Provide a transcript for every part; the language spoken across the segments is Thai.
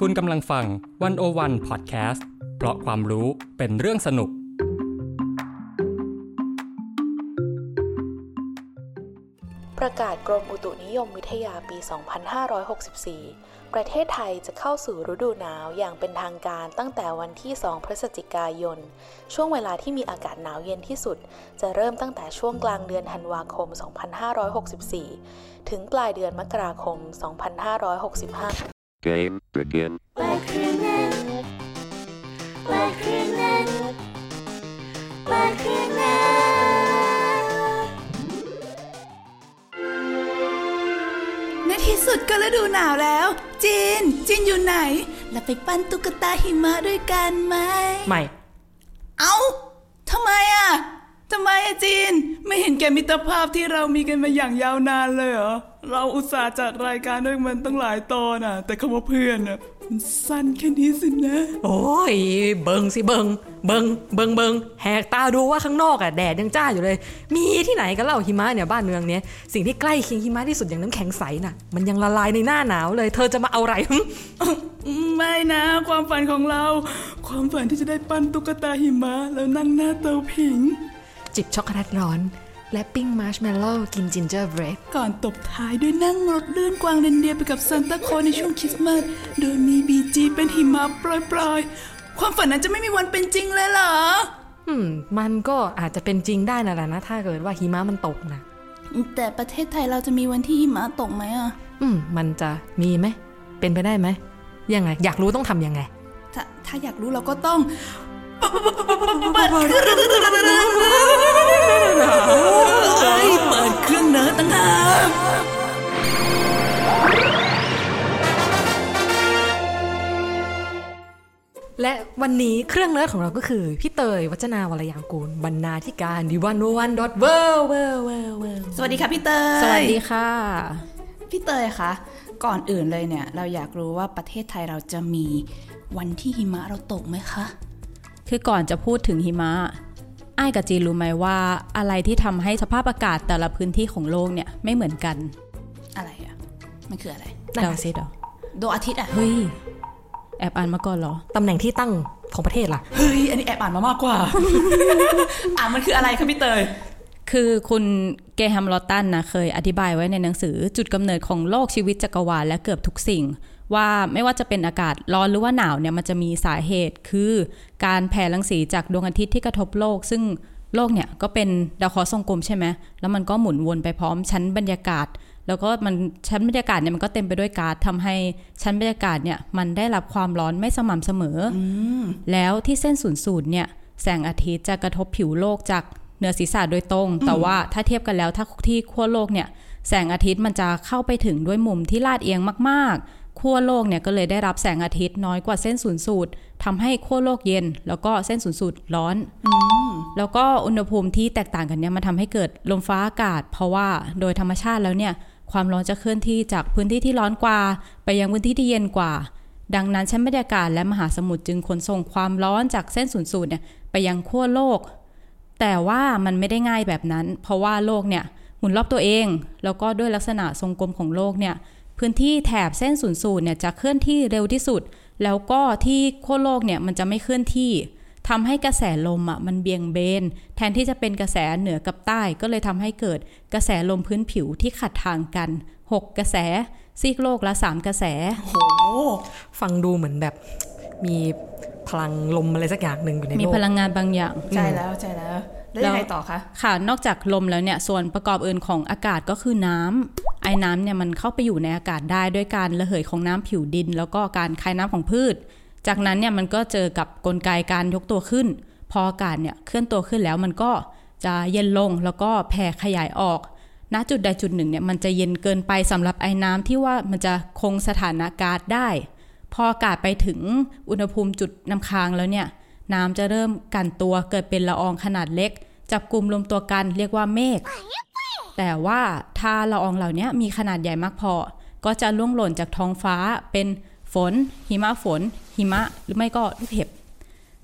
คุณกำลังฟังวันโอวันพอดแคสต์เพราะความรู้เป็นเรื่องสนุก ประกาศกรมอุตุนิยมวิทยาปี 2564 ประเทศไทยจะเข้าสู่ฤดูหนาวอย่างเป็นทางการตั้งแต่วันที่ 2 พฤศจิกายน ช่วงเวลาที่มีอากาศหนาวเย็นที่สุด จะเริ่มตั้งแต่ช่วงกลางเดือนธันวาคม 2564 ถึงปลายเดือนมกราคม 2565 Game begin. Black Criminal Black Criminal Black Criminal ในที่สุดก็ฤดูหนาวแล้วจีนจีนอยู่ไหน เราไปปั้นตุ๊กตาหิมะด้วยกันไหม ไม่ เอ้าทำไมอะทำไมอะจีนไม่เห็นแกมิตรภาพที่เรามีกันมาอย่างยาวนานเลยเหรอ เราอุตส่าห์จัดรายการด้วยมันตั้งหลายตอนอะ แต่คำว่าเพื่อนอะมันสั้นแค่นี้สินะ โอ้ย เบิงสิเบิง เบิง เบิงเบิงแหกตาดูว่าข้างนอกอะแดดยังจ้าอยู่เลย มีที่ไหนกันเล่าหิมะเนี่ยบ้านเมืองเนี้ยสิ่งที่ใกล้เคียงหิมะที่สุดอย่างน้ำแข็งใสน่ะ มันยังละลายในหน้าหนาวเลย เธอจะมาเอาอะไรหึไม่นะ ความฝันของเรา ความฝันที่จะได้ปั้นตุ๊กตาหิมะแล้วนั่งหน้าเตาผิง จิบช็อกโกแลตร้อน และปิ้งมาร์ชเมลโล่กิน gingerbread ก่อนตบท้ายด้วยนั่งรถเลื่อนกวางเรนเดียร์ไปกับซานตาคลอสในช่วงคริสต์มาสโดยมี BG เป็นหิมะโปรยๆ ความฝันนั้นจะไม่มีวันเป็นจริงเลยเหรอ อืม มันก็อาจจะเป็นจริงได้นะแหละนะ ถ้าเกิดว่าหิมะมันตกนะแต่ประเทศไทยเราจะมีวันที่หิมะตกไหมอะ อืม มันจะมีไหม เป็นไปได้ไหม ยังไง อยากรู้ต้องทำยังไง ถ้าถ้าอยากรู้เราก็ต้องเอ้ยเปิดเครื่องเนิร์ดตั้งหากและวันนี้เครื่องเนิร์ดของเราก็คือ พี่เตยวจนาวรรลยางกูรบรรณาธิการ The101.world สวัสดีค่ะพี่เตย สวัสดีค่ะ พี่เตยคะก่อนอื่นเลยเนี่ย เราอยากรู้ว่าประเทศไทยเราจะมีวันที่หิมะเราตกไหมคะ คือก่อนจะพูดถึงหิมะ ไอ้ายกับจีนรู้ไหมว่าอะไรที่ทำให้สภาพอากาศแต่ละพื้นที่ของโลกเนี่ยไม่เหมือนกัน อะไรอะ มันคืออะไรนั่นเดาน่ะซิเดาดวงอาทิตย์อะ เฮ้ย แอบอ่านมาก่อนเหรอ ตำแหน่งที่ตั้งของประเทศล่ะ เฮ้ย อันนี้แอบอ่านมามากกว่า อ่านมันคืออะไรคะพี่เตย คือคุณเกแฮมลอตตันนะเคยอธิบายไว้ในหนังสือจุดกำเนิดของโลกชีวิตจักรวาลและเกือบทุกสิ่ง ว่าไม่ว่าจะเป็นอากาศร้อนหรือว่าหนาวเนี่ยมันจะมีสาเหตุคือการแผ่รังสีจากดวงอาทิตย์ที่กระทบโลก ซึ่งโลกเนี่ยก็เป็นดาวเคราะห์ทรงกลมใช่ไหมแล้วมันก็หมุนวนไปพร้อมชั้นบรรยากาศ แล้วก็มันชั้นบรรยากาศเนี่ยมันก็เต็มไปด้วยก๊าซทำให้ชั้นบรรยากาศเนี่ยมันได้รับความร้อนไม่สม่ำเสมออแล้วที่เส้นศูนย์สูตรเนี่ยแสงอาทิตย์จะกระทบผิวโลกจากเหนือศีรษะโดยตรง แต่ว่าถ้าเทียบกันแล้วถ้าที่ขั้วโลกเนี่ยแสงอาทิตย์มันจะเข้าไปถึงด้วยมุมที่ลาดเอียงมากๆ ขั้วโลกเนี่ยก็เลยได้รับแสงอาทิตย์น้อยกว่าเส้นศูนย์สูตรทำให้ขั้วโลกเย็น แล้วก็เส้นศูนย์สูตรร้อนแล้วก็อุณหภูมิที่แตกต่างกันเนี่ยมันทำให้เกิดลมฟ้าอากาศ เพราะว่าโดยธรรมชาติแล้วเนี่ยความร้อนจะเคลื่อนที่จากพื้นที่ที่ร้อนกว่า ไปยังพื้นที่ที่เย็นกว่า ดังนั้นชั้นบรรยากาศและมหาสมุทรจึงขนส่งความร้อนจากเส้นศูนย์สูตรเนี่ยไปยังขั้วโลก แต่ว่ามันไม่ได้ง่ายแบบนั้น เพราะว่าโลกเนี่ยหมุนรอบตัวเอง แล้วก็ด้วยลักษณะทรงกลมของโลกเนี่ย พื้นที่แถบเส้นศูนย์สูตรเนี่ยจะเคลื่อนที่เร็วที่สุด แล้วก็ที่ขั้วโลกเนี่ยมันจะไม่เคลื่อนที่ทำให้กระแสลมอะมันเบี่ยงเบน แทนที่จะเป็นกระแสเหนือกับใต้ ก็เลยทำให้เกิดกระแสลมพื้นผิวที่ขัดทางกัน 6 กระแสซีกโลกละ 3 กระแสโหฟังดูเหมือนแบบมีพลังลมอะไรสักอย่างหนึ่งอยู่ในมีโลกพลังงานบางอย่าง ใช่แล้วใช่แล้ว แล้วยังไงต่อคะ ค่ะ นอกจากลมแล้วเนี่ยส่วนประกอบอื่นของอากาศก็คือน้ำไอ้น้ำเนี่ยมันเข้าไปอยู่ในอากาศได้ด้วยการระเหยของน้ำผิวดิน แล้วก็การคายน้ำของพืช จากนั้นเนี่ยมันก็เจอกับกลไกการยกตัวขึ้น พออากาศเนี่ยเคลื่อนตัวขึ้นแล้วมันก็จะเย็นลงแล้วก็แผ่ขยายออกณจุดใดจุดหนึ่งเนี่ยมันจะเย็นเกินไปสำหรับไอ้น้ำที่ว่ามันจะคงสถานะก๊าซได้ พออากาศไปถึงอุณหภูมิจุดน้ำค้างแล้วเนี่ยน้ำจะเริ่มกันตัวเกิดเป็นละอองขนาดเล็ก จับกลุ่มรวมตัวกันเรียกว่าเมฆ แต่ว่าถ้าละอองเหล่านี้มีขนาดใหญ่มากพอ ก็จะล่วงหล่นจากท้องฟ้าเป็นฝน หิมะฝน หิมะหรือไม่ก็ลูกเห็บ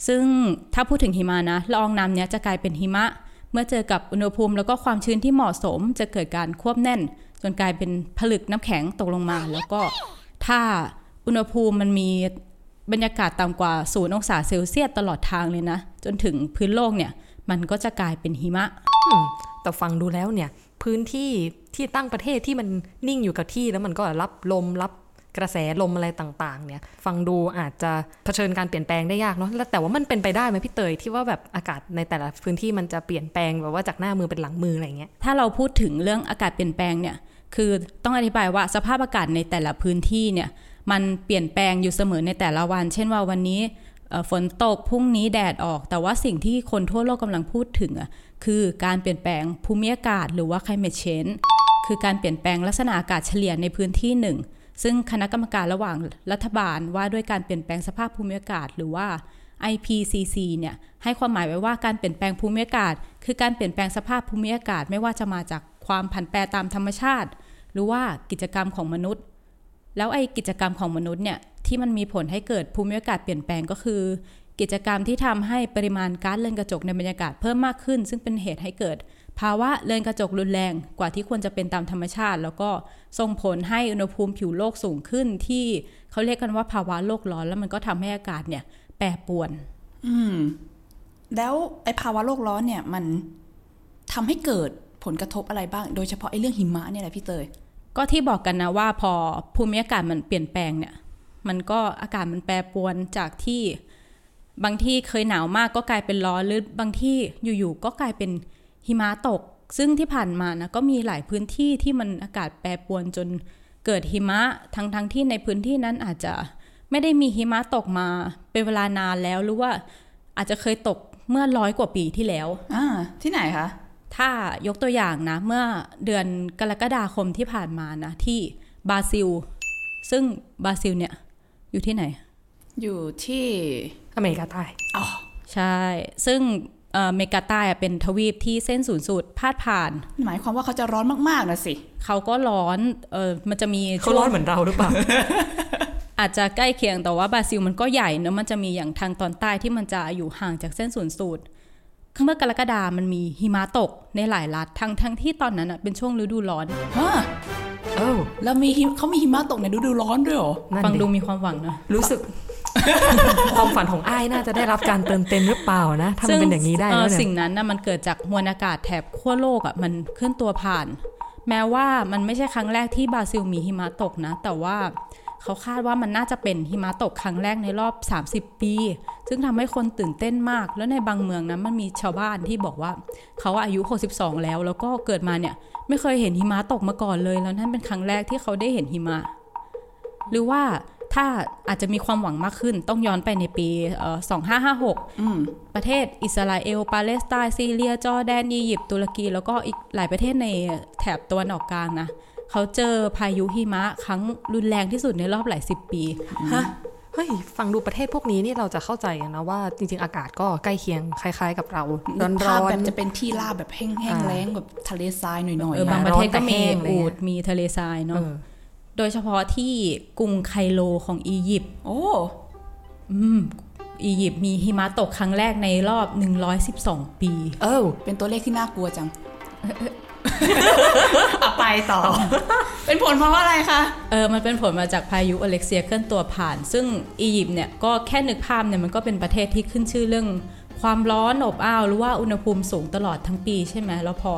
ซึ่งถ้าพูดถึงหิมะนะละอองน้ำเนี้ยจะกลายเป็นหิมะ เมื่อเจอกับอุณหภูมิแล้วก็ความชื้นที่เหมาะสม จะเกิดการควบแน่น จนกลายเป็นผลึกน้ำแข็งตกลงมา แล้วก็ถ้าอุณหภูมิมันมีบรรยากาศต่ำกว่าศูนย์องศาเซลเซียสตลอดทางเลยนะ จนถึงพื้นโลกเนี่ย มันก็จะกลายเป็นหิมะอืมแต่ฟังดูแล้วเนี่ย พื้นที่ที่ตั้งประเทศที่มันนิ่งอยู่กับที่แล้วมันก็รับลมรับกระแสลมอะไรต่าง ๆ เนี่ย ฟังดูอาจจะเผชิญการเปลี่ยนแปลงได้ยากเนาะแล้วแต่ว่ามันเป็นไปได้ไหมพี่เตยที่ว่าแบบอากาศในแต่ละพื้นที่มันจะเปลี่ยนแปลงแบบว่าจากหน้ามือเป็นหลังมืออะไรเงี้ยถ้าเราพูดถึงเรื่องอากาศเปลี่ยนแปลงเนี่ย คือต้องอธิบายว่าสภาพอากาศในแต่ละพื้นที่เนี่ย มันเปลี่ยนแปลงอยู่เสมอในแต่ละวัน เช่นว่าวันนี้เอ่อ ฝนตกพรุ่งนี้แดดออก แต่ว่าสิ่งที่คนทั่วโลกกำลังพูดถึงอะคือการเปลี่ยนแปลงภูมิอากาศหรือว่า climate change คือการเปลี่ยนแปลงลักษณะอากาศเฉลี่ยในพื้นที่หนึ่ง ซึ่งคณะกรรมการระหว่างรัฐบาลว่าด้วยการเปลี่ยนแปลงสภาพภูมิอากาศหรือว่า IPCC เนี่ยให้ความหมายไว้ว่าการเปลี่ยนแปลงภูมิอากาศ คือการเปลี่ยนแปลงสภาพภูมิอากาศ ไม่ว่าจะมาจากความผันแปรตามธรรมชาติ หรือว่ากิจกรรมของมนุษย์ แล้วไอ้กิจกรรมของมนุษย์เนี่ย ที่มันมีผลให้เกิดภูมิอากาศเปลี่ยนแปลงก็คือ กิจกรรมที่ทำให้ปริมาณก๊าซเรือนกระจกในบรรยากาศเพิ่มมากขึ้น ซึ่งเป็นเหตุให้เกิด ภาวะเรือนกระจกรุนแรงกว่าที่ควรจะเป็นตามธรรมชาติ แล้วก็ส่งผลให้อุณหภูมิผิวโลกสูงขึ้น ที่เขาเรียกกันว่าภาวะโลกร้อนแล้วมันก็ทำให้อากาศเนี่ยแปรปรวน อืม แล้วไอ้ภาวะโลกร้อนเนี่ยมันทำให้เกิดผลกระทบอะไรบ้าง โดยเฉพาะไอ้เรื่องหิมะเนี่ยแหละพี่เตย ก็ที่บอกกันนะว่าพอภูมิอากาศมันเปลี่ยนแปลงเนี่ย มันก็อากาศมันแปรปรวนจากที่บางที่เคยหนาวมากก็กลายเป็นร้อนหรือบางที่อยู่ๆก็กลายเป็นหิมะตก ซึ่งที่ผ่านมานะก็มีหลายพื้นที่ที่มันอากาศแปรปรวนจนเกิดหิมะทั้งๆทที่ในพื้นที่นั้นอาจจะไม่ได้มีหิมะตกมาเป็นเวลานานแล้วหรือว่าอาจจะเคยตกเมื่อร้อยกว่าปีที่แล้วอ่าที่ไหนคะ ถ้ายกตัวอย่างนะ เมื่อเดือนกรกฎาคมที่ผ่านมานะ ที่บราซิล ซึ่งบราซิลเนี่ย อยู่ที่ไหน อยู่ที่อเมริกาใต้อ๋อใช่ ซึ่งเอ่อเมกาใต้อะเป็นทวีปที่เส้นศูนย์สูตรพาดผ่าน หมายความว่าเขาจะร้อนมากๆนะสิเขาก็ร้อนเออมันจะมีเขาร้อนเหมือนเราหรือเปล่า อาจจะใกล้เคียงแต่ว่าบราซิลมันก็ใหญ่เนอะมันจะมีอย่างทางตอนใต้ที่มันจะอยู่ห่างจากเส้นศูนย์สูตรเมื่อกรกฎามันมีหิมะตกในหลายรัฐทั้งทั้งที่ตอนนั้นอะเป็นช่วงฤดูร้อนฮะเอ้า แล้วมีหิมเขามีหิมะตกในฤดูร้อนด้วยเหรอนั่นฟังดูดิมีความหวังนะ รู้สึก ความฝันของอ้ายน่าจะได้รับการเติมเต็มหรือเปล่านะถ้ามันเป็นอย่างนี้ได้เอ่แล้อวเนี่ยสิ่งนั้นนะมันเกิดจากมวลอากาศแถบขั้วโลกอะมันเคลื่อนตัวผ่าน แม้ว่ามันไม่ใช่ครั้งแรกที่บราซิลมีหิมะตกนะ แต่ว่า เขาคาดว่ามันน่าจะเป็นหิมะตกครั้งแรกในรอบ 30 ปี ซึ่งทำให้คนตื่นเต้นมาก แล้วในบางเมืองนะมันมีชาวบ้านที่บอกว่า เขาอายุ 62 แล้ว แล้วก็เกิดมาเนี่ยไม่เคยเห็นหิมะตกมาก่อนเลย แล้วนั่นเป็นครั้งแรกที่เขาได้เห็นหิมะ หรือว่าถ้าอาจจะมีความหวังมากขึ้นต้องย้อนไปในปีเอ่อ2556อืมประเทศอิสราเอล ปาเลสไตน์ซีเรีย จอร์แดน อียิปต์ ตุรกี แล้วก็อีกหลายประเทศในแถบตะวันออกกลางนะ เขาเจอพายุหิมะครั้งรุนแรงที่สุดในรอบหลายสิบปีฮะเฮ้ยฟังดูประเทศพวกนี้นี่เราจะเข้าใจกันนะว่าจริง ๆ อากาศก็ใกล้เคียงคล้าย ๆ กับเราร้อนภาพร้อแบนบจะเป็นที่ราบแบบแห้งอ่าๆแล้งแบบทะเลทรายหน่อยเออๆบางอะประเทศก็ร้อนแต่มีแห้งเลยอูดมีทะเลทรายเนาะเออโดยเฉพาะที่กรุงไคโรของอียิปต์โอ้อืมอียิปต์มีหิมะตกครั้งแรกในรอบ 112 ปี เอ้าเป็นตัวเลขที่น่ากลัวจัง อะไปต่อ เป็นผลเพราะว่าอะไรคะ เออ มันเป็นผลมาจากพายุอเล็กเซียเคลื่อนตัวผ่าน ซึ่งอียิปต์เนี่ยก็แค่นึกภาพเนี่ยมันก็เป็นประเทศที่ขึ้นชื่อเรื่อง ความร้อนอบอ้าวหรือว่าอุณหภูมิสูงตลอดทั้งปีใช่ไหมแล้วพอ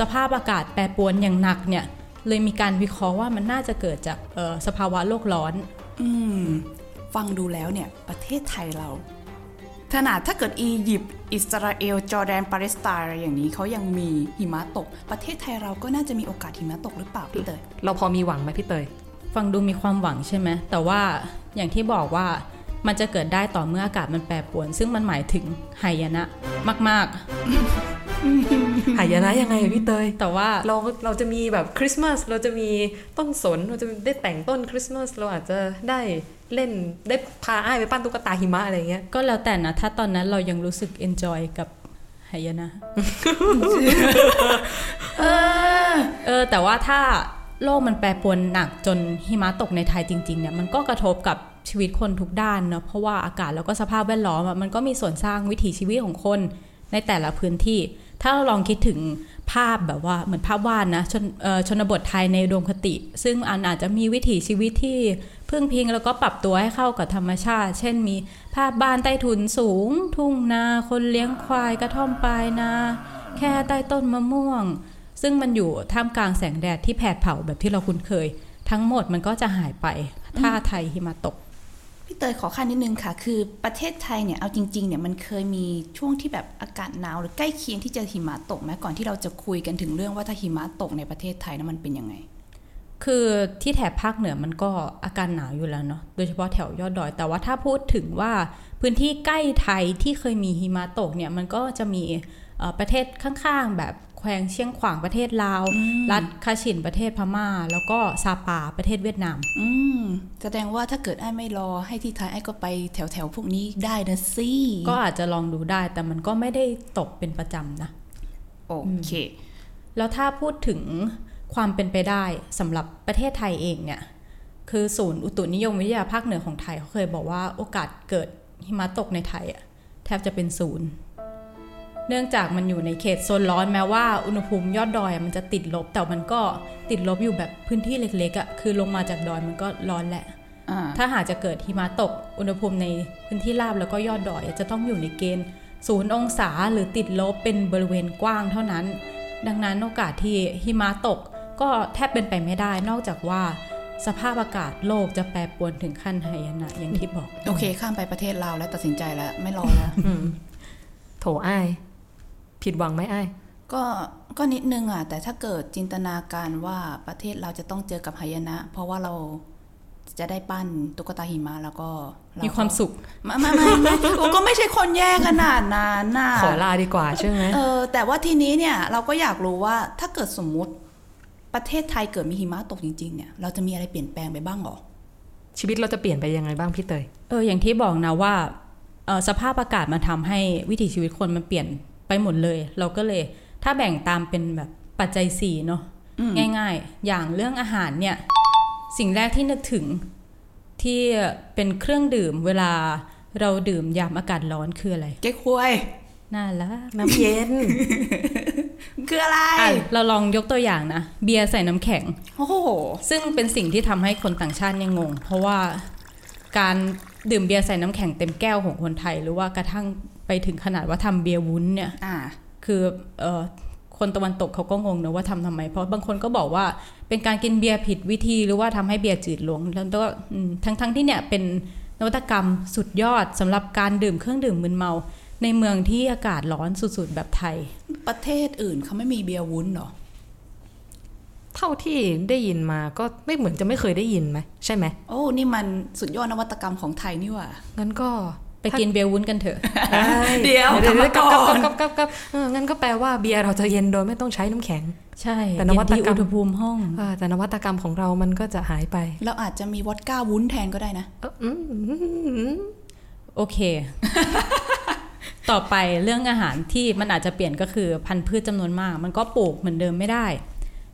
สภาพอากาศแปรปรวนอย่างหนักเนี่ยเลยมีการวิเคราะห์ว่ามันน่าจะเกิดจากเอ่อสภาวะโลกร้อน อืมฟังดูแล้วเนี่ยประเทศไทยเรา ขนาดถ้าเกิดอียิปต์อิสราเอล จอร์แดน ปาเลสไตน์อะไรอย่างนี้เขายังมีหิมะตก ประเทศไทยเราก็น่าจะมีโอกาสหิมะตกหรือเปล่าพี่เตย เราพอมีหวังไหมพี่เตย ฟังดูมีความหวังใช่ไหม แต่ว่าอย่างที่บอกว่ามันจะเกิดได้ต่อเมื่ออากาศมันแปรปรวน ซึ่งมันหมายถึงหายนะ มากหายนะยังไงอะพี่เตยๆแต่ว่าเราเราจะมีแบบคริสต์มาสเราจะมีต้นสนเราจะได้แต่งต้นคริสต์มาสเราอาจจะได้ เล่นได้พาอ้ายไปปั้นตุ๊กตาหิมะอะไรเงี้ย ก็แล้วแต่นะ ถ้าตอนนั้นเรายังรู้สึก enjoy กับหายนะ เออ แต่ว่าถ้าโลกมันแปรปรวนหนักจนหิมะตกในไทยจริง ๆ เนี่ย มันก็กระทบกับชีวิตคนทุกด้านเนาะเพราะว่าอากาศแล้วก็สภาพแวดล้อมอะมันก็มีส่วนสร้างวิถีชีวิตของคนในแต่ละพื้นที่ ถ้าเราลองคิดถึง ภาพแบบว่าเหมือนภาพวาดนะชนชนบทไทยในอุดมคติ ซึ่งอันอาจจะมีวิถีชีวิตที่พึ่งพิงแล้วก็ปรับตัวให้เข้ากับธรรมชาติ เช่นมีภาพบ้านใต้ถุนสูง ทุ่งนา คนเลี้ยงควายกระท่อมปลายนา แค่ใต้ต้นมะม่วง ซึ่งมันอยู่ท่ามกลางแสงแดดที่แผดเผาแบบที่เราคุ้นเคย ทั้งหมดมันก็จะหายไป ถ้าไทยหิมะตก พี่เตยขอขั้นนิดนึงค่ะ คือประเทศไทยเนี่ยเอาจริงๆเนี่ยมันเคยมีช่วงที่แบบอากาศหนาวหรือใกล้เคียงที่จะหิมะตกไหมก่อนที่เราจะคุยกันถึงเรื่องว่าถ้าหิมะตกในประเทศไทยนั้นมันเป็นยังไง คือที่แถบภาคเหนือมันก็อาการหนาวอยู่แล้วเนาะโดยเฉพาะแถวยอดดอย แต่ว่าถ้าพูดถึงว่าพื้นที่ใกล้ไทยที่เคยมีหิมะตกเนี่ยมันก็จะมีประเทศข้างๆแบบ แควงเชียงขวางประเทศลาว รัฐคาชินประเทศพม่า แล้วก็ซาปาประเทศเวียดนาม อืมแสดงว่าถ้าเกิดไอ้ไม่รอให้ที่ไทยไอ้ก็ไปแถวๆพวกนี้ได้นะสิก็อาจจะลองดูได้ แต่มันก็ไม่ได้ตกเป็นประจำนะ โอเค แล้วถ้าพูดถึงความเป็นไปได้สำหรับประเทศไทยเองเนี่ย คือศูนย์อุตุนิยมวิทยาภาคเหนือของไทยเขาเคยบอกว่าโอกาสเกิดหิมะตกในไทยอะแทบจะเป็นศูนย์ เนื่องจากมันอยู่ในเขตโซนร้อนแม้ว่าอุณหภูมิยอดดอยอะมันจะติดลบ แต่มันก็ติดลบอยู่แบบพื้นที่เล็กๆอะ่ะคือลงมาจากดอยมันก็ร้อนแหละอ่าถ้าหากจะเกิดหิมะตกอุณหภูมิในพื้นที่ราบแล้วก็ยอดดอย จะต้องอยู่ในเกณฑ์ศูนย์องศาหรือติดลบเป็นบริเวณกว้างเท่านั้น ดังนั้นโอกาสที่หิมะตกก็แทบเป็นไปไม่ได้ นอกจากว่าสภาพอากาศโลกจะแปรปรวนถึงขั้นไหายนะอย่างที่บอก โอเค ข้ามไปประเทศลาวแล้วตัดสินใจแล้ว ไม่รอแล้วโถอ้าย ผิดหวังไหมอ้ายก็ก็นิดนึงอะ แต่ถ้าเกิดจินตนาการว่าประเทศเราจะต้องเจอกับหายนะ เพราะว่าเราจะได้ปั้นตุ๊กตาหิมะแล้วก็เรมีความสุขไม่ไม่ไม่ไม่โอ้ก็ไม่ใช่คนแย่ขนาดนั้นน่ะขอลาดีกว่าใช่ไหมเออแต่ว่าทีนี้เนี่ยเราก็อยากรู้ว่าถ้าเกิดสมมุติประเทศไทยเกิดมีหิมะตกจริงๆเนี่ยเราจะมีอะไรเปลี่ยนแปลงไปบ้างหรอชีวิตเราจะเปลี่ยนไปยังไงบ้างพี่เตยเอออย่างที่บอกนะว่าเอ่อสภาพอากาศมันทำให้วิถีชีวิตคนมันเปลี่ยนไป หมดเลย เราก็เลยถ้าแบ่งตามเป็นแบบปัจจัยสี่เนาะง่าย ๆ อย่างเรื่องอาหารเนี่ย สิ่งแรกที่นึกถึงที่เป็นเครื่องดื่มเวลาเราดื่มยามอากาศร้อนคืออะไรเก๊กฮวยน่ารักน้ำเย็น คืออะไรอะเราลองยกตัวอย่างนะ เบียร์ใส่น้ำแข็ง โอ้โห ซึ่งเป็นสิ่งที่ทำให้คนต่างชาติยังงง เพราะว่าการดื่มเบียร์ใส่น้ำแข็งเต็มแก้วของคนไทย หรือว่ากระทั่ง ไปถึงขนาดว่าทำเบียร์วุ้นเนี่ยอ่าคือเออคนตะวันตกเขาก็งงนะว่าทำทำไม เพราะบางคนก็บอกว่าเป็นการกินเบียร์ผิดวิธีหรือว่าทำให้เบียร์จืดลงแล้วก็อืมทั้งทั้งที่เนี่ยเป็นนวัตกรรมสุดยอดสำหรับการดื่มเครื่องดื่มมึนเมา ในเมืองที่อากาศร้อนสุดๆแบบไทย ประเทศอื่นเขาไม่มีเบียร์วุ้นเหรอเท่าที่ได้ยินมาก็ไม่เหมือนจะไม่เคยได้ยินไหมใช่ไหมโอ้นี่มันสุดยอดนวัตกรรมของไทยนี่หว่างั้นก็ ไปกินเบียร์วุ้นกันเถอะเดี๋ยวเดี๋ยวกลับมาก่อนกับกับกับเอองั้นก็แปลว่าเบียร์เราจะเย็นโดยไม่ต้องใช้น้ำแข็ง ใช่ แต่นวัตกรรมเย็ที่อุณหภูมิห้องเออแต่นวัตกรรมของเรามันก็จะหายไป เราอาจจะมีวอดก้าวุ้นแทนก็ได้นะเอออืมอืมอืมโอเค ต่อไปเรื่องอาหารที่มันอาจจะเปลี่ยนก็คือพันธุ์พืชจำนวนมาก มันก็ปลูกเหมือนเดิมไม่ได้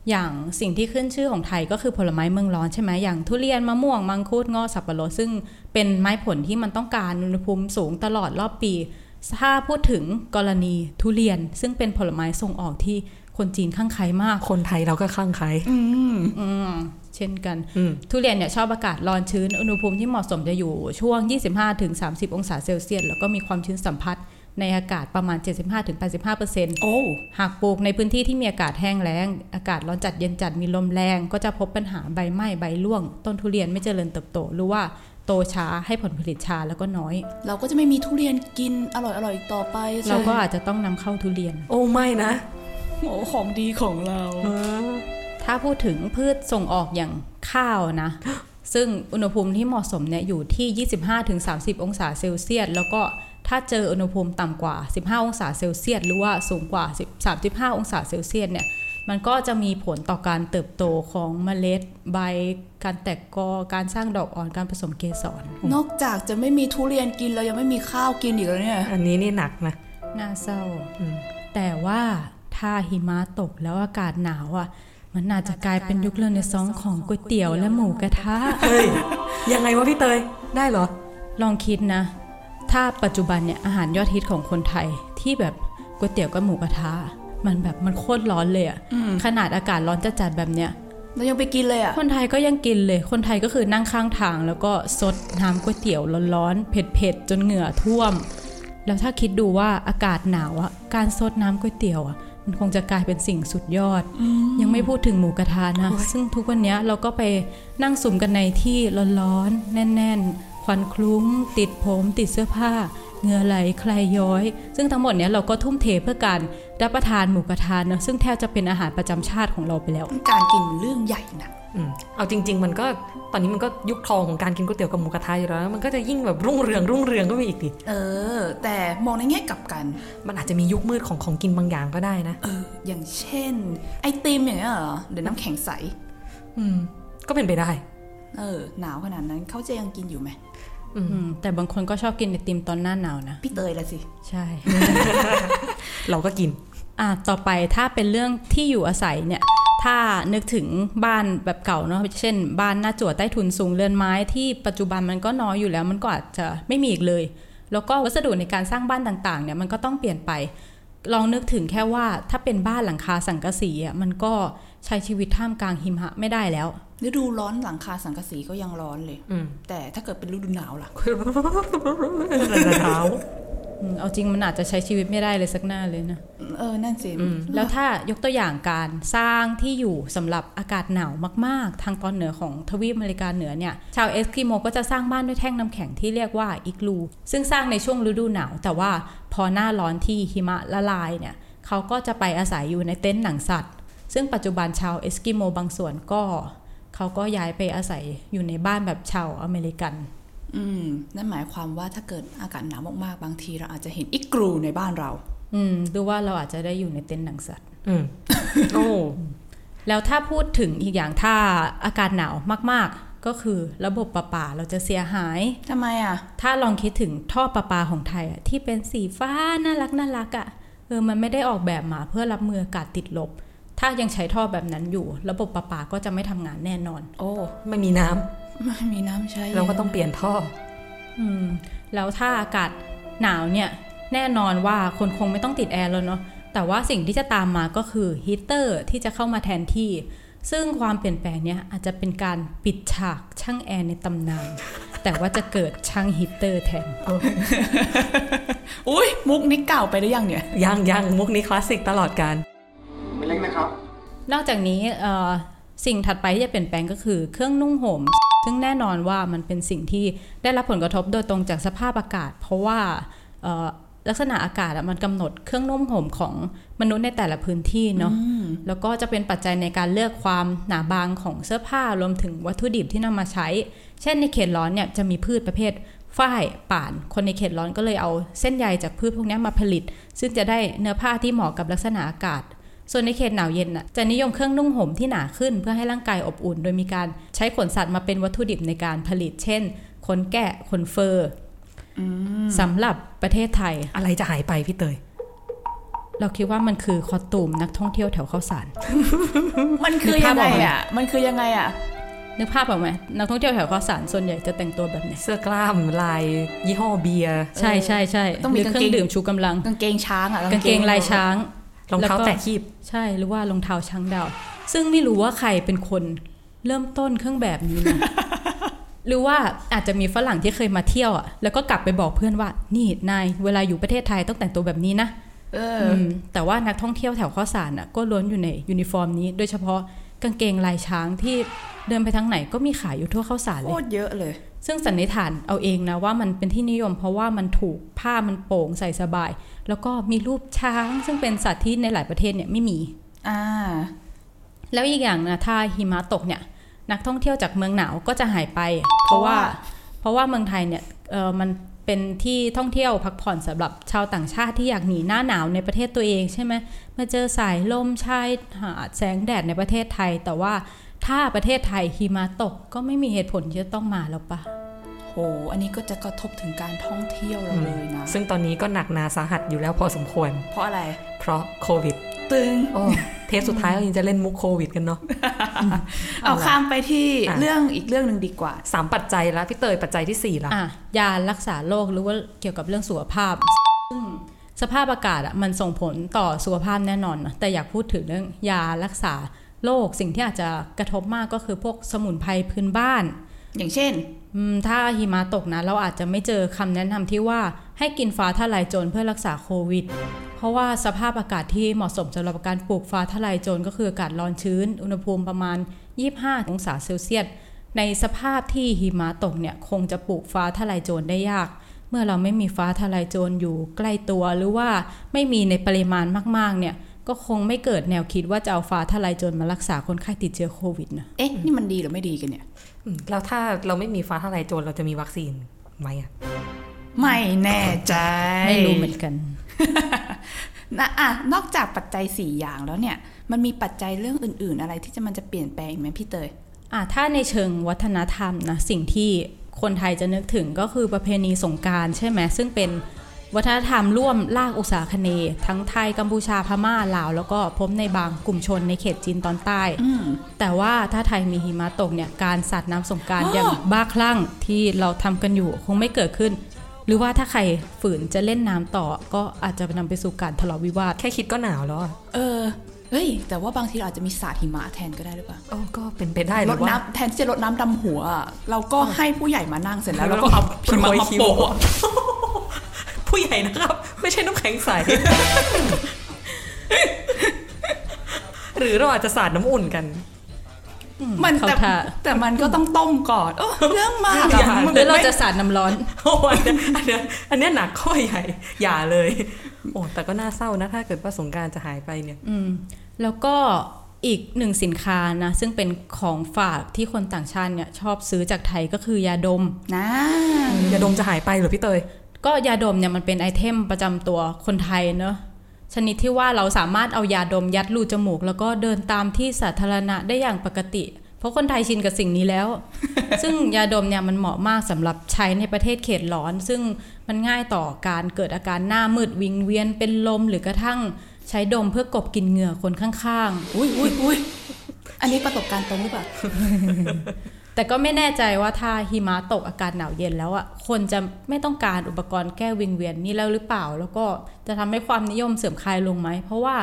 อย่างสิ่งที่ขึ้นชื่อของไทยก็คือผลไม้เมืองร้อนใช่ไหมอย่างทุเรียนมะม่วงมังคุดงอสับปะรดซึ่งเป็นไม้ผลที่มันต้องการอุณหภูมิสูงตลอดรอบปี ถ้าพูดถึงกรณีทุเรียน ซึ่งเป็นผลไม้ส่งออกที่คนจีนข้างใครมาก คนไทยเราก็คลั่งไคล้อืมเช่นกันอืมทุเรียนเนี่ยชอบอากาศร้อนชื้น อุณหภูมิที่เหมาะสมจะอยู่ช่วง 25-30 องศาเซลเซียสแล้วก็มีความชื้นสัมผัส ในอากาศประมาณ 75-85%โอ้หากปลูกในพื้นที่ที่มีอากาศแห้งแล้ง อากาศร้อนจัดเย็นจัดมีลมแรง ก็จะพบปัญหาใบไหม้ใบร่วง ต้นทุเรียนไม่เจริญเติบโตหรือว่าโตช้าให้ผลผลิตช้าแล้วก็น้อย เราก็จะไม่มีทุเรียนกินอร่อยอร่อยๆอีกต่อไป เราก็อาจจะต้องนำเข้าทุเรียน โอ้ไม่นะโอ้ของดีของเราถ้าพูดถึงพืชส่งออกอย่างข้าวนะ ซึ่งอุณหภูมิที่เหมาะสมเนี่ยอยู่ที่ 25-30 องศาเซลเซียสแล้วก็ ถ้าเจออุณหภูมิต่ำกว่า 15 องศาเซลเซียส หรือว่าสูงกว่า10 35 องศาเซลเซียสเนี่ย มันก็จะมีผลต่อการเติบโตของเมล็ดใบ การแตกกอ การสร้างดอกอ่อน การผสมเกสร นอกจากจะไม่มีทุเรียนกินเรายังไม่มีข้าวกินอีกแล้วเนี่ย อันนี้นี่หนักนะ น่าเศร้าอืมแต่ว่าถ้าหิมะตกแล้วอากาศหนาวอะ มันอาจจะกลายเป็นยุคเรเนซองส์ของก๋วยเตี๋ยวและหมูกระทะ เฮ้ย ยังไงวะพี่เตย ได้เหรอ ลองคิดนะ ถ้าปัจจุบันเนี่ยอาหารยอดฮิตของคนไทยที่แบบก๋วยเตี๋ยวกับหมูกระทะมันแบบมันโคตรร้อนเลยอะขนาดอากาศร้อนจัดๆแบบเนี้ยเรายังไปกินเลยอะคนไทยก็ยังกินเลย คนไทยก็คือนั่งข้างทาง แล้วก็ซดน้ำก๋วยเตี๋ยวร้อนๆเผ็ดๆจนเหงื่อท่วม แล้วถ้าคิดดูว่าอากาศหนาวอะการซดน้ำก๋วยเตี๋ยวอะมันคงจะกลายเป็นสิ่งสุดยอดยังไม่พูดถึงหมูกระทะนะ ซึ่งทุกวันเนี้ยเราก็ไปนั่งสุ่มกันในที่ร้อนๆแน่น ๆ ควันคลุ้ง ติดผมติดเสื้อผ้าเหงื่อไหลใครย้อย ซึ่งทั้งหมดเนี้ยเราก็ทุ่มเทเพื่อการรับประทานหมูกระทะเนอะซึ่งแทบจะเป็นอาหารประจำชาติของเราไปแล้ว การกินมันเรื่องใหญ่นะอืมเอาจริง ๆ มันก็ตอนนี้มันก็ยุคทองของการกินก๋วยเตี๋ยวกับหมูกระทะอยู่แล้ว มันก็จะยิ่งแบบรุ่งเรืองรุ่งเรืองก็ไปอีกดิเออ แต่มองในแง่กลับกัน มันอาจจะมียุคมืดของของกินบางอย่างก็ได้นะเออ อย่างเช่น ไอติมอย่างเงี้ยเหรอเดี๋ยวน้ำแข็งใส อืม ก็เป็นไปได้ เออหนาวขนาดนั้นเขาจะยังกินอยู่ไหมอืมแต่บางคนก็ชอบกินไอติมตอนหน้าหนาวนะ พี่เตยละสิ ใช่ เราก็กิน อะต่อไปถ้าเป็นเรื่องที่อยู่อาศัยเนี่ย ถ้านึกถึงบ้านแบบเก่าเนาะเช่น บ้านหน้าจั่วใต้ถุนสูงเรือนไม้ที่ปัจจุบันมันก็น้อยอยู่แล้วมันก็อาจจะไม่มีอีกเลย แล้วก็วัสดุในการสร้างบ้านต่าง ๆ เนี่ยมันก็ต้องเปลี่ยนไป ลองนึกถึงแค่ว่าถ้าเป็นบ้านหลังคาสังกะสีอะมันก็ใช้ชีวิตท่ามกลางหิมะไม่ได้แล้ว ฤดูร้อนหลังคาสังกะสีก็ยังร้อนเลย อืมแต่ถ้าเกิดเป็นฤดูหนาวล่ะหนาวอืมเอาจริงมันอาจจะใช้ชีวิตไม่ได้เลยสักหน้าเลยนะ เออ นั่นสิแล้วถ้ายกตัวอย่างการสร้างที่อยู่สำหรับอากาศหนาวมาก ๆ ทางตอนเหนือของทวีปอเมริกาเหนือเนี่ย ชาวเอสกิโมก็จะสร้างบ้านด้วยแท่งน้ำแข็งที่เรียกว่าอิกลู ซึ่งสร้างในช่วงฤดูหนาว แต่ว่าพอหน้าร้อนที่หิมะละลายเนี่ย เขาก็จะไปอาศัยอยู่ในเต็นท์หนังสัตว์ ซึ่งปัจจุบันชาวเอสกิโมบางส่วนก็ เขาก็ย้ายไปอาศัยอยู่ในบ้านแบบชาวอเมริกัน อืม นั่นหมายความว่าถ้าเกิดอากาศหนาวมากๆ บางทีเราอาจจะเห็นอิกลูในบ้านเรา อืมหรือว่าเราอาจจะได้อยู่ในเต็นท์หนังสัตว์ อืม โอ้ แล้วถ้าพูดถึงอีกอย่างถ้าอากาศหนาวมาก ๆ ก็คือระบบประปาเราจะเสียหาย ทำไมอะ ถ้าลองคิดถึงท่อประปาของไทยอะที่เป็นสีฟ้าน่ารักน่ารักอะ่ะเออมันไม่ได้ออกแบบมาเพื่อรับมืออากาศติดลบ ถ้ายังใช้ท่อแบบนั้นอยู่ ระบบประปาก็จะไม่ทำงานแน่นอน โอ้ไม่มีน้ำไม่มีน้ำใช้ เราก็ต้องเปลี่ยนท่อ อืม แล้วถ้าอากาศหนาวเนี่ย แน่นอนว่าคนคงไม่ต้องติดแอร์แล้วเนาะแต่ว่าสิ่งที่จะตามมาก็คือฮีตเตอร์ที่จะเข้ามาแทนที่ ซึ่งความเปลี่ยนแปลงเนี้ยอาจจะเป็นการปิดฉากช่างแอร์ในตำนานแต่ว่าจะเกิดช่างฮีตเตอร์แทนอุ้ยมุกนี้เก่าไปหรือยังเนี่ย ยังยังมุกนี้คลาสสิกตลอดการไม่เล็กนะ ครับ นอกจากนี้เอ่อสิ่งถัดไปที่จะเปลี่ยนแปลงก็คือเครื่องนุ่งห่ม ซึ่งแน่นอนว่ามันเป็นสิ่งที่ได้รับผลกระทบโดยตรงจากสภาพอากาศ เพราะว่าเอ่อลักษณะอากาศอะมันกำหนดเครื่องนุ่งห่มของมนุษย์ในแต่ละพื้นที่เนาะแล้วก็จะเป็นปัจจัยในการเลือกความหนาบางของเสื้อผ้ารวมถึงวัตถุดิบที่นำมาใช้ เช่นในเขตร้อนเนี่ยจะมีพืชประเภทฝ้ายป่าน คนในเขตร้อนก็เลยเอาเส้นใยจากพืชพวกนี้มาผลิต ซึ่งจะได้เนื้อผ้าที่เหมาะกับลักษณะอากาศ ส่วนในเขตหนาวเย็นน่ะจะนิยมเครื่องนุ่งห่มที่หนาขึ้นเพื่อให้ร่างกายอบอุ่น โดยมีการใช้ขนสัตว์มาเป็นวัตถุดิบในการผลิต เช่น ขนแกะ ขนเฟอร์สำหรับประเทศไทย อะไรจะหายไปพี่เตย เราคิดว่ามันคือคอสตูมนักท่องเที่ยวแถวเข้าสาร มันคือยังไงอะ มันคือยังไงอะ นึกภาพออกไหมนักท่องเที่ยวแถวเข้าสารส่วนใหญ่จะแต่งตัวแบบเนี้ยเสื้อกล้ามลาย ยี่ห้อเบียร์ ใช่ใช่ใช่ต้องมีหรืเครื่กางเกงดื่มชูกำลัง กางเกงช้างอะ กางเกงลายช้าง รองเท้าแล้วก็แตะคีบ ใช่หรือว่ารองเท้าช้างดาว ซึ่งไม่รู้ว่าใครเป็นคนเริ่มต้นเครื่องแบบนี้นะหรือว่าอาจจะมีฝรั่งที่เคยมาเที่ยวอะแล้วก็กลับไปบอกเพื่อนว่า นี่นายเวลาอยู่ประเทศไทยต้องแต่งตัวแบบนี้นะเออมแต่ว่านักท่องเที่ยวแถวข้าวสารอะก็ล้วนอยู่ในยูนิฟอร์มนี้ โดยเฉพาะกางเกงลายช้างที่เดินไปทางไหนก็มีขายอยู่ทั่วข้าวสารโคเลยตรเยอะเลย ซึ่งสันนิษฐานเอาเองนะว่ามันเป็นที่นิยมเพราะว่ามันถูกผ้ามันโป่งใส่สบาย แล้วก็มีรูปช้างซึ่งเป็นสัตว์ที่ในหลายประเทศเนี่ยไม่มีอ่าแล้วอีกอย่างนะถ้าหิมะตกเนี่ย นักท่องเที่ยวจากเมืองหนาวก็จะหายไป เพราะว่าเพราะว่าเมืองไทยเนี่ยเออมันเป็นที่ท่องเที่ยวพักผ่อนสำหรับชาวต่างชาติที่อยากหนีหน้าหนาวในประเทศตัวเองใช่ไหมมาเจอสายลมชายหาดแสงแดดในประเทศไทย แต่ว่าถ้าประเทศไทยหิมะตกก็ไม่มีเหตุผลที่จะต้องมาแล้วปะ โห อันนี้ก็จะกระทบถึงการท่องเที่ยวเราเลยนะ ซึ่งตอนนี้ก็หนักหนาสาหัสอยู่แล้วพอสมควร เพราะอะไร เพราะโควิด ตึงโอ้เทปสุดท้ายเรายังจะเล่นมุกโควิดกันเนาะ เอาข้ามไปที่อะเรื่องอีกเรื่องหนึ่งดีกว่า สามปัจจัยแล้วพี่เตยปัจจัยที่สี่ละอะยารักษาโรคหรือว่าเกี่ยวกับเรื่องสุขภาพ ซึ่งสภาพอากาศอะมันส่งผลต่อสุขภาพแน่นอนนะแต่อยากพูดถึงเรื่องยารักษาโรคสิ่งที่อาจจะกระทบมากก็คือพวกสมุนไพรพื้นบ้าน อย่างเช่นถ้าหิมะตกนะ เราอาจจะไม่เจอคำแนะนำที่ว่าให้กินฟ้าทลายโจรเพื่อรักษาโควิด เพราะว่าสภาพอากาศที่เหมาะสมสำหรับการปลูกฟ้าทลายโจรก็คืออากาศร้อนชื้น อุณหภูมิประมาณ 25 องศาเซลเซียส ในสภาพที่หิมะตกเนี่ยคงจะปลูกฟ้าทลายโจรได้ยาก เมื่อเราไม่มีฟ้าทลายโจรอยู่ใกล้ตัวหรือว่าไม่มีในปริมาณมากๆเนี่ย ก็คงไม่เกิดแนวคิดว่าจะเอาฟ้าทะลายโจรมารักษาคนไข้ติดเชื้อโควิดนะเอ๊ะ นี่มันดีหรือไม่ดีกันเนี่ยอืมแล้วถ้าเราไม่มีฟ้าทลายโจรเราจะมีวัคซีนไหมอะไม่แน่ใจ ไม่รู้เหมือนกันนะอะนอกจากปัจจัย 4 อย่างแล้วเนี่ย มันมีปัจจัยเรื่องอื่น ๆ อะไรที่จะมันจะเปลี่ยนแปลงไหมพี่เตยอะถ้าในเชิงวัฒนธรรมนะสิ่งที่คนไทยจะนึกถึงก็คือประเพณีสงกรารใช่ไหมซึ่งเป็น วัฒนธรรมร่วมลากอุตสาคเนย์ทั้งไทยกัมพูชาพม่าลาว แล้วก็พบในบางกลุ่มชนในเขตจีนตอนใต้ แต่ว่าถ้าไทยมีหิมะตกเนี่ยการสาดน้ำสงกรารอย่างบ้าคลั่งที่เราทำกันอยู่คงไม่เกิดขึ้น หรือว่าถ้าใครฝืนจะเล่นน้ำต่อ ก็อาจจะนำไปสู่การทะเลาะวิวาทแค่คิดก็หนาวแล้วอะเออเฮ้ยแต่ว่าบางทีเราอาจจะมีสาดหิมะแทนก็ได้หรือเปล่าโอ้ก็เป็นไปได้หรรือดว่าน้ำแทนที่จะรดน้ำดำหัวอะเราก็ให้ผู้ใหญ่มานั่งเสร็จแล้วเราก็เอาโปรหิมะยมาคิวโปะอะ ผู้ใหญ่นะครับ ไม่ใช่น้ำแข็งใส หรือเราอาจจะสาดน้ำอุ่นกัน มันแต่เข้าท่า แต่มันก็ต้องต้มก่อนเออเรื่องมากอย่าอะมันหรือเราไม่จะสาดน้ำร้อน โอ้อันเนี้ยอันเนี้ยอันเนี้ยหนักข้อใหญ่ อย่าเลย โอ้แต่ก็น่าเศร้านะ ถ้าเกิดว่าสงกรารจะหายไปเนี่ย อืมแล้วก็อีกหนึ่งสินค้านะ ซึ่งเป็นของฝากที่คนต่างชาติเนี่ยชอบซื้อจากไทยก็คือยาดม นะยาดมจะหายไปเหรอพี่เตย ก็ยาดมเนี่ยมันเป็นไอเทมประจำตัวคนไทยเนอะชนิดที่ว่าเราสามารถเอายาดมยัดรูจมูก แล้วก็เดินตามที่สาธารณะได้อย่างปกติ เพราะคนไทยชินกับสิ่งนี้แล้ว ซึ่งยาดมเนี่ยมันเหมาะมากสำหรับใช้ในประเทศเขตร้อน ซึ่งมันง่ายต่อการเกิดอาการหน้ามืดวิงเวียนเป็นลมหรือกระทั่งใช้ดมเพื่อกลบกลินเหงื่อคนข้างๆ อุ้ยอุ้ยอุ้ยอันนี้ประสบการณ์ตรงหรือเปล่า แต่ก็ไม่แน่ใจว่าถ้าหิมะตกอากาศหนาวเย็นแล้วอะคนจะไม่ต้องการอุปกรณ์แก้วิงเวียนนี่แล้วหรือเปล่า แล้วก็จะทำให้ความนิยมเสื่อมคลายลงไหม เพราะว่า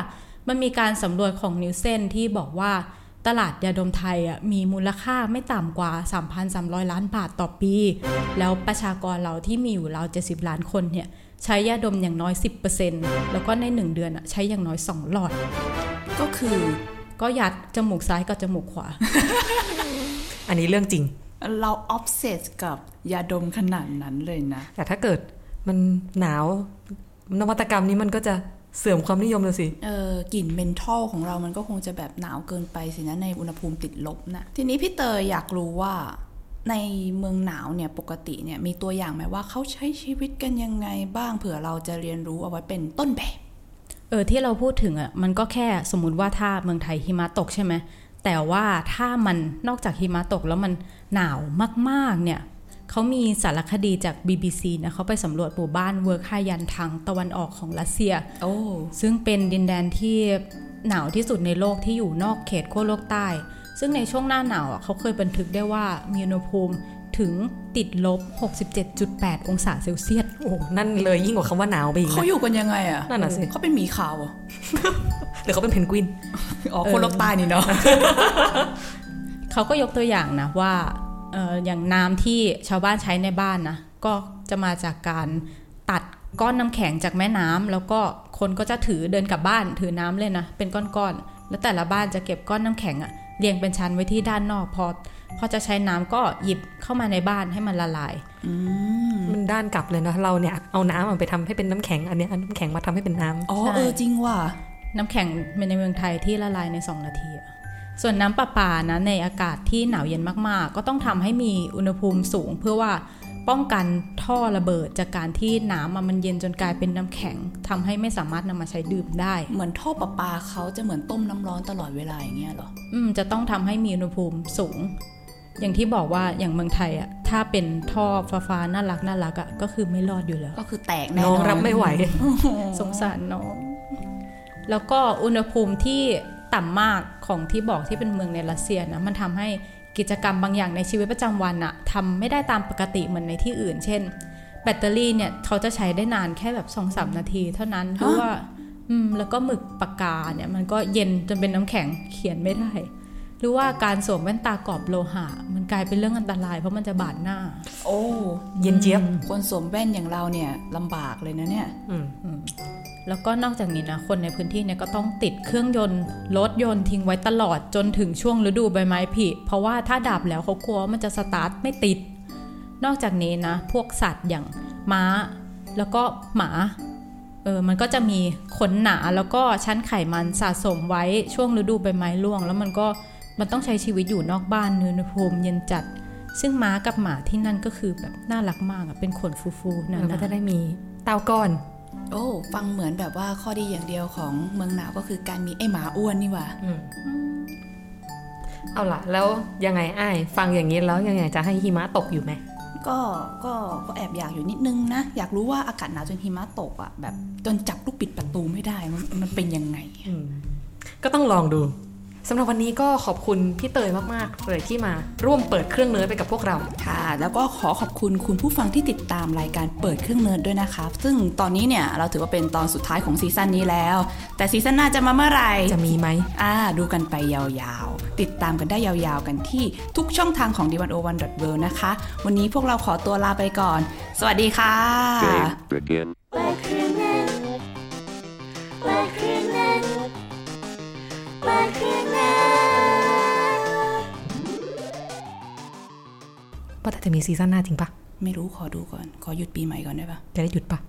มันมีการสำรวจของนิวเซนที่บอกว่าตลาดยาดมไทยอะมีมูลค่าไม่ต่ำกว่า 3,300 ล้านบาทต่อปี แล้วประชากรเราที่มีอยู่ราว70 ล้านคนเนี่ยใช้ยาดมอย่างน้อย 10%แล้วก็ใน 1 เดือนอะใช้อย่างน้อย 2 หลอด ก็คือก็ยัดจมูกซ้ายกับจมูกขวา อันนี้เรื่องจริง เรา obsess กับยาดมขนาดนั้นเลยนะ แต่ถ้าเกิดมันหนาวนวัตกรรมนี้มันก็จะเสื่อมความนิยมเลยสิ เออกลิ่นเมนทอลของเรามันก็คงจะแบบหนาวเกินไปสินะในอุณหภูมิติดลบนะ ทีนี้พี่เตยอยากรู้ว่าในเมืองหนาวเนี่ยปกติเนี่ยมีตัวอย่างไหมว่าเขาใช้ชีวิตกันยังไงบ้างเผื่อเราจะเรียนรู้เอาไว้เป็นต้นแบบ เออที่เราพูดถึงอะมันก็แค่สมมติว่าถ้าเมืองไทยหิมะตกใช่ไหม แต่ว่าถ้ามันนอกจากหิมะตกแล้วมันหนาวมากๆเนี่ยเขามีสารคดีจาก BBC นะเขาไปสำรวจหมู่บ้านเวิร์คฮายันทางตะวันออกของรัสเซีย โอ้ ซึ่งเป็นดินแดนที่หนาวที่สุดในโลกที่อยู่นอกเขตขั้วโลกใต้ ซึ่งในช่วงหน้าหนาวอะเขาเคยบันทึกได้ว่ามีอุณหภูมิ ถึงติดลบ 67.8 องศาเซลเซียส โอ้นั่นเลยยิ่งกว่าคำว่าหนาวไปอีกเขานะอยู่กันยังไงอะ นั่นน่ะสิเขาเป็นหมีขาวเหรอหรือเขาเป็นเพนกวิน อ๋อ คนโลกใต้นี่เนาะเขาก็ยกตัวอย่างนะว่าเอออย่างน้ำที่ชาวบ้านใช้ในบ้านนะ ก็จะมาจากการตัดก้อนน้ำแข็งจากแม่น้ำแล้วก็คนก็จะถือเดินกลับบ้านถือน้ำเลยนะ เป็นก้อนๆแล้วแต่ละบ้านจะเก็บก้อนน้ำแข็งอะเรียงเป็นชั้นไว้ที่ด้านนอกพอ พอจะใช้น้ำก็หยิบเข้ามาในบ้านให้มันละลายมันด้านกลับเลยนะเราเนี่ยเอาน้ำมันไปทำให้เป็นน้ำแข็งอันเนี้ยเอาน้ำแข็งมาทำให้เป็นน้ำอ๋อใช่เออจริงว่ะน้ำแข็งในเมืองไทยที่ละลายใน 2 นาทีอะส่วนน้ำประปานะในอากาศที่หนาวเย็นมากๆ ก็ต้องทำให้มีอุณหภูมิสูงเพื่อว่าป้องกันท่อระเบิดจากการที่น้ำอะมันเย็นจนกลายเป็นน้ำแข็งทำให้ไม่สามารถนำมาใช้ดื่มได้ เหมือนท่อประปาเขาจะเหมือนต้มน้ำร้อนตลอดเวลาอย่างเงี้ยเหรอ อืมจะต้องทำให้มีอุณหภูมิสูง อย่างที่บอกว่าอย่างเมืองไทยอะถ้าเป็นท่อฟ้าฟ้าๆน่ารักน่ารักอะก็คือไม่รอดอยู่แล้ว ก็คือแตกแน่นน้ออนงรับไม่ไหว สงสารน้อง แล้วก็อุณหภูมิที่ต่ำมากของที่บอกที่เป็นเมืองในรัสเซียนะมันทำให้กิจกรรมบางอย่างในชีวิตประจำวันอะทำไม่ได้ตามปกติเหมือนในที่อื่น เช่นไปบตเตอรี่เนี่ยเขาจะใช้ได้นานแค่แบบสองสามนาที เท่านั้นเพราะว่า อืม แล้วก็หมึกปากกาเนี่ย มันก็เย็นจนเป็นน้ำแข็งเขียนไม่ได้ หรือว่าการสวมแว่นตากรอบโลหะ มันกลายเป็นเรื่องอันตรายเพราะมันจะบาดหน้า โอ้เย็นเจี๊ยบคนสวมแว่นอย่างเราเนี่ยลำบากเลยนะเนี่ยอืมแล้วก็นอกจากนี้นะคนในพื้นที่เนี่ยก็ต้องติดเครื่องยนต์รถยนต์ทิ้งไว้ตลอดจนถึงช่วงฤดูใบไม้ผลิเพราะว่าถ้าดับแล้วเขากลัวว่ามันจะสตาร์ทไม่ติด นอกจากนี้นะ พวกสัตว์อย่างม้า แล้วก็หมาเออมันก็จะมีขนหนาแล้วก็ชั้นไขมันสะสมไว้ช่วงฤดูใบไม้ร่วง แล้วมันก็ มันต้องใช้ชีวิตอยู่นอกบ้านเนื้อภูมิเย็นจัด ซึ่งม้ากับหมาที่นั่นก็คือแบบน่ารักมากอะเป็นขนฟูๆนั่นแล้วก็นะจะได้มีเตาก้อน โอ้ฟังเหมือนแบบว่าข้อดีอย่างเดียวของเมืองหนาวก็คือการมีไอหมาอ้วนนี่หว่าเอาล่ะ แล้วยังไงอ้ายฟังอย่างนี้แล้วยังไงจะให้หิมะตกอยู่ไหมก็ก็ก็แอบอยากอยู่นิดนึงนะ อยากรู้ว่าอากาศหนาวจนหิมะตกอะแบบจนจับลูกปิดประตูไม่ได้มันมันเป็นยังไงก็ต้องลองดู สำหรับวันนี้ก็ขอบคุณพี่เตยมาก ๆ เลยที่มาร่วมเปิดเครื่องเนิร์ดไปกับพวกเรา ค่ะ แล้วก็ขอขอบคุณคุณผู้ฟังที่ติดตามรายการเปิดเครื่องเนิร์ดด้วยนะคะ ซึ่งตอนนี้เนี่ยเราถือว่าเป็นตอนสุดท้ายของซีซั่นนี้แล้ว แต่ซีซั่นหน้าจะมาเมื่อไหร่จะมีไหมอ่า ดูกันไปยาวๆ ติดตามกันได้ยาวๆกันที่ทุกช่องทางของ d 1 0 1 w o r l d นะคะ วันนี้พวกเราขอตัวลาไปก่อน สวัสดีค่ะ ว่าแต่จะมีซีซั่นหน้าจริงปะไม่รู้ขอดูก่อน ขอหยุดปีใหม่ก่อนได้ปะจะได้หยุดปะ